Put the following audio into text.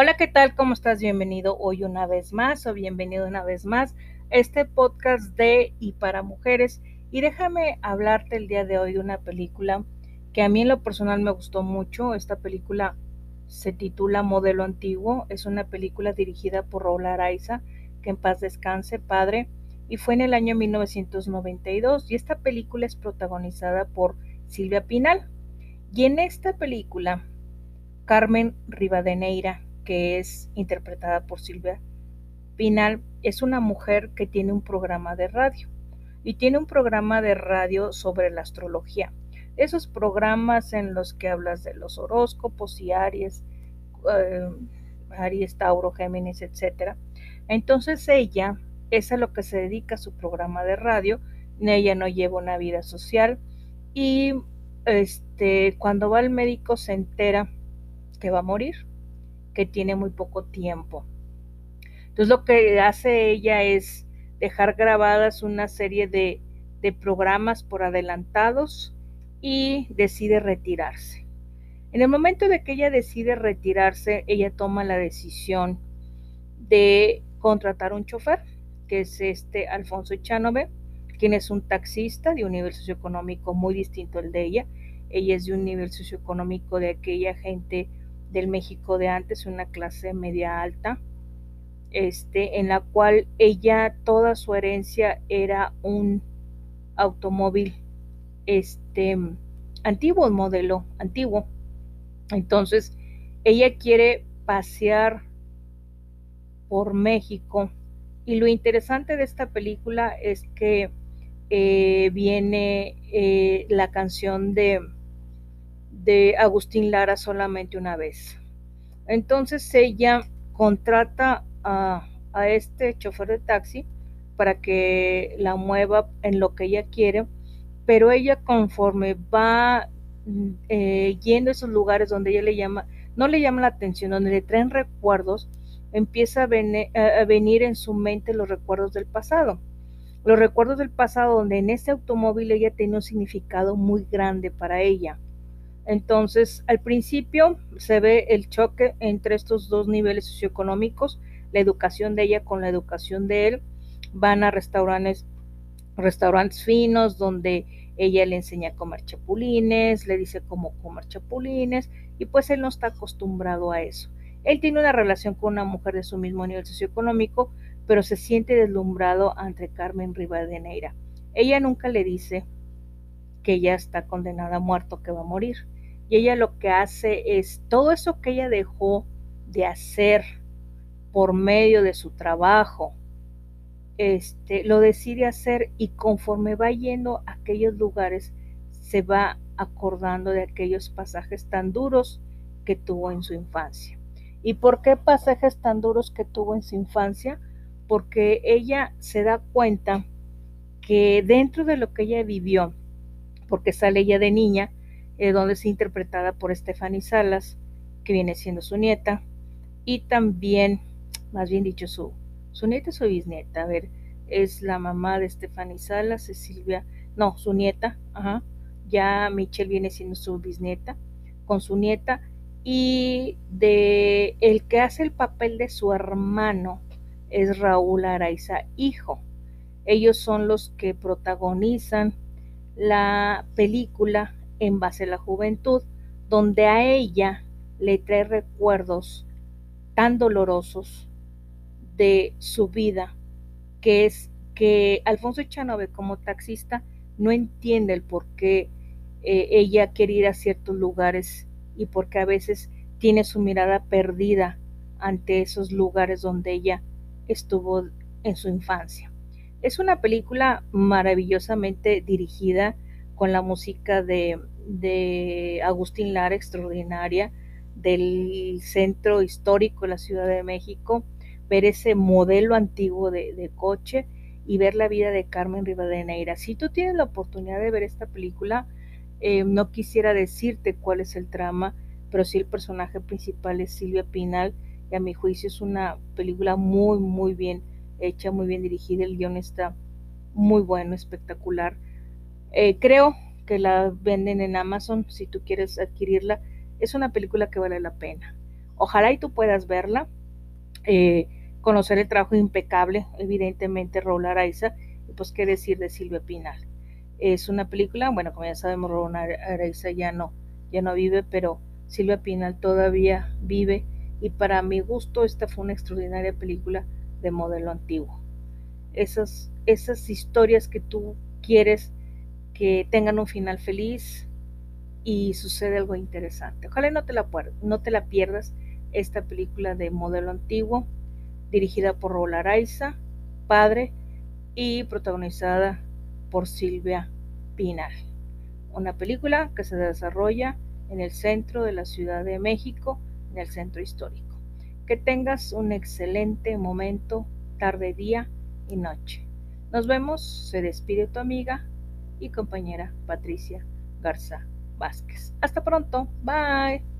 Hola, ¿qué tal? ¿Cómo estás? Bienvenido hoy una vez más o bienvenido una vez más a este podcast de y para mujeres. Y déjame hablarte el día de hoy de una película que a mí en lo personal me gustó mucho. Esta película se titula Modelo Antiguo. Es una película dirigida por Raúl Araiza, que en paz descanse, padre, y fue en el año 1992. Y esta película es protagonizada por Silvia Pinal. Y en esta película, Carmen Rivadeneira, que es interpretada por Silvia Pinal, es una mujer que tiene un programa de radio y tiene un programa de radio sobre la astrología. Esos programas en los que hablas de los horóscopos y Aries, eh, Aries, Tauro, Géminis, etc. Entonces ella es a lo que se dedica su programa de radio. Ella no lleva una vida social y este, cuando va al médico se entera que va a morir que tiene muy poco tiempo. Entonces lo que hace ella es dejar grabadas una serie de, de programas por adelantados y decide retirarse. En el momento de que ella decide retirarse, ella toma la decisión de contratar un chofer, que es este Alfonso Echanove, quien es un taxista de un nivel socioeconómico muy distinto al de ella. Ella es de un nivel socioeconómico de aquella gente del México de antes, una clase media alta, este, en la cual ella, toda su herencia era un automóvil este, antiguo, modelo antiguo. Entonces, ella quiere pasear por México. Y lo interesante de esta película es que eh, viene eh, la canción de de Agustín Lara solamente una vez. Entonces ella contrata a, este chofer de taxi para que la mueva en lo que ella quiere, pero ella conforme va mm, eh, yendo a esos lugares donde ella le llama, no le llama la atención, donde le traen recuerdos, empieza a, a venir en su mente los recuerdos del pasado. Los recuerdos del pasado donde en ese automóvil ella tiene un significado muy grande para ella entonces, al principio se ve el choque entre estos dos niveles socioeconómicos, la educación de ella con la educación de él. Van a restaurantes, restaurantes finos donde ella le enseña a comer chapulines, le dice cómo comer chapulines y pues él no está acostumbrado a eso. Él tiene una relación con una mujer de su mismo nivel socioeconómico, pero se siente deslumbrado ante Carmen Rivadeneira. Ella nunca le dice que ella está condenada a muerto, que va a morir y ella lo que hace es todo eso que ella dejó de hacer por medio de su trabajo, este, lo decide hacer y conforme va yendo a aquellos lugares, se va acordando de aquellos pasajes tan duros que tuvo en su infancia. ¿Y por qué pasajes tan duros que tuvo en su infancia? Porque ella se da cuenta que dentro de lo que ella vivió, porque sale ella de niña, eh, donde es interpretada por Stephanie Salas, que viene siendo su nieta, y también, más bien dicho, su, su nieta o su bisnieta, a ver, es la mamá de Stephanie Salas, es Silvia, no, su nieta, ajá, ya Michelle viene siendo su bisnieta, con su nieta, y de el que hace el papel de su hermano es Raúl Araiza, hijo. Ellos son los que protagonizan la película en base a la juventud, donde a ella le trae recuerdos tan dolorosos de su vida, que es que Alfonso Echanove como taxista no entiende el por qué eh, ella quiere ir a ciertos lugares y porque a veces tiene su mirada perdida ante esos lugares donde ella estuvo en su infancia. Es una película maravillosamente dirigida, con la música de, Agustín Lara, extraordinaria, del centro histórico de la Ciudad de México, ver ese modelo antiguo de, coche y ver la vida de Carmen Rivadeneira. Si tú tienes la oportunidad de ver esta película, eh, no quisiera decirte cuál es el trama, pero sí el personaje principal es Silvia Pinal y a mi juicio es una película muy, muy bien hecha, muy bien dirigida, el guion está muy bueno, espectacular. Eh, creo que la venden en Amazon si tú quieres adquirirla. Es una película que vale la pena. Ojalá y tú puedas verla, eh, conocer el trabajo impecable, evidentemente, Raúl Araiza, y pues qué decir de Silvia Pinal. Es una película, bueno, como ya sabemos, Raúl Araiza ya no, ya no vive, pero Silvia Pinal todavía vive y para mi gusto esta fue una extraordinaria película de modelo antiguo. Esas, esas historias que tú quieres que tengan un final feliz y sucede algo interesante. Ojalá no te la, pierdas esta película de modelo antiguo, dirigida por Raúl Araiza, padre, y protagonizada por Silvia Pinal. Una película que se desarrolla en el centro de la Ciudad de México, en el centro histórico. Que tengas un excelente momento, tarde, día y noche. Nos vemos, se despide tu amiga y compañera Patricia Garza Vázquez. Hasta pronto, bye.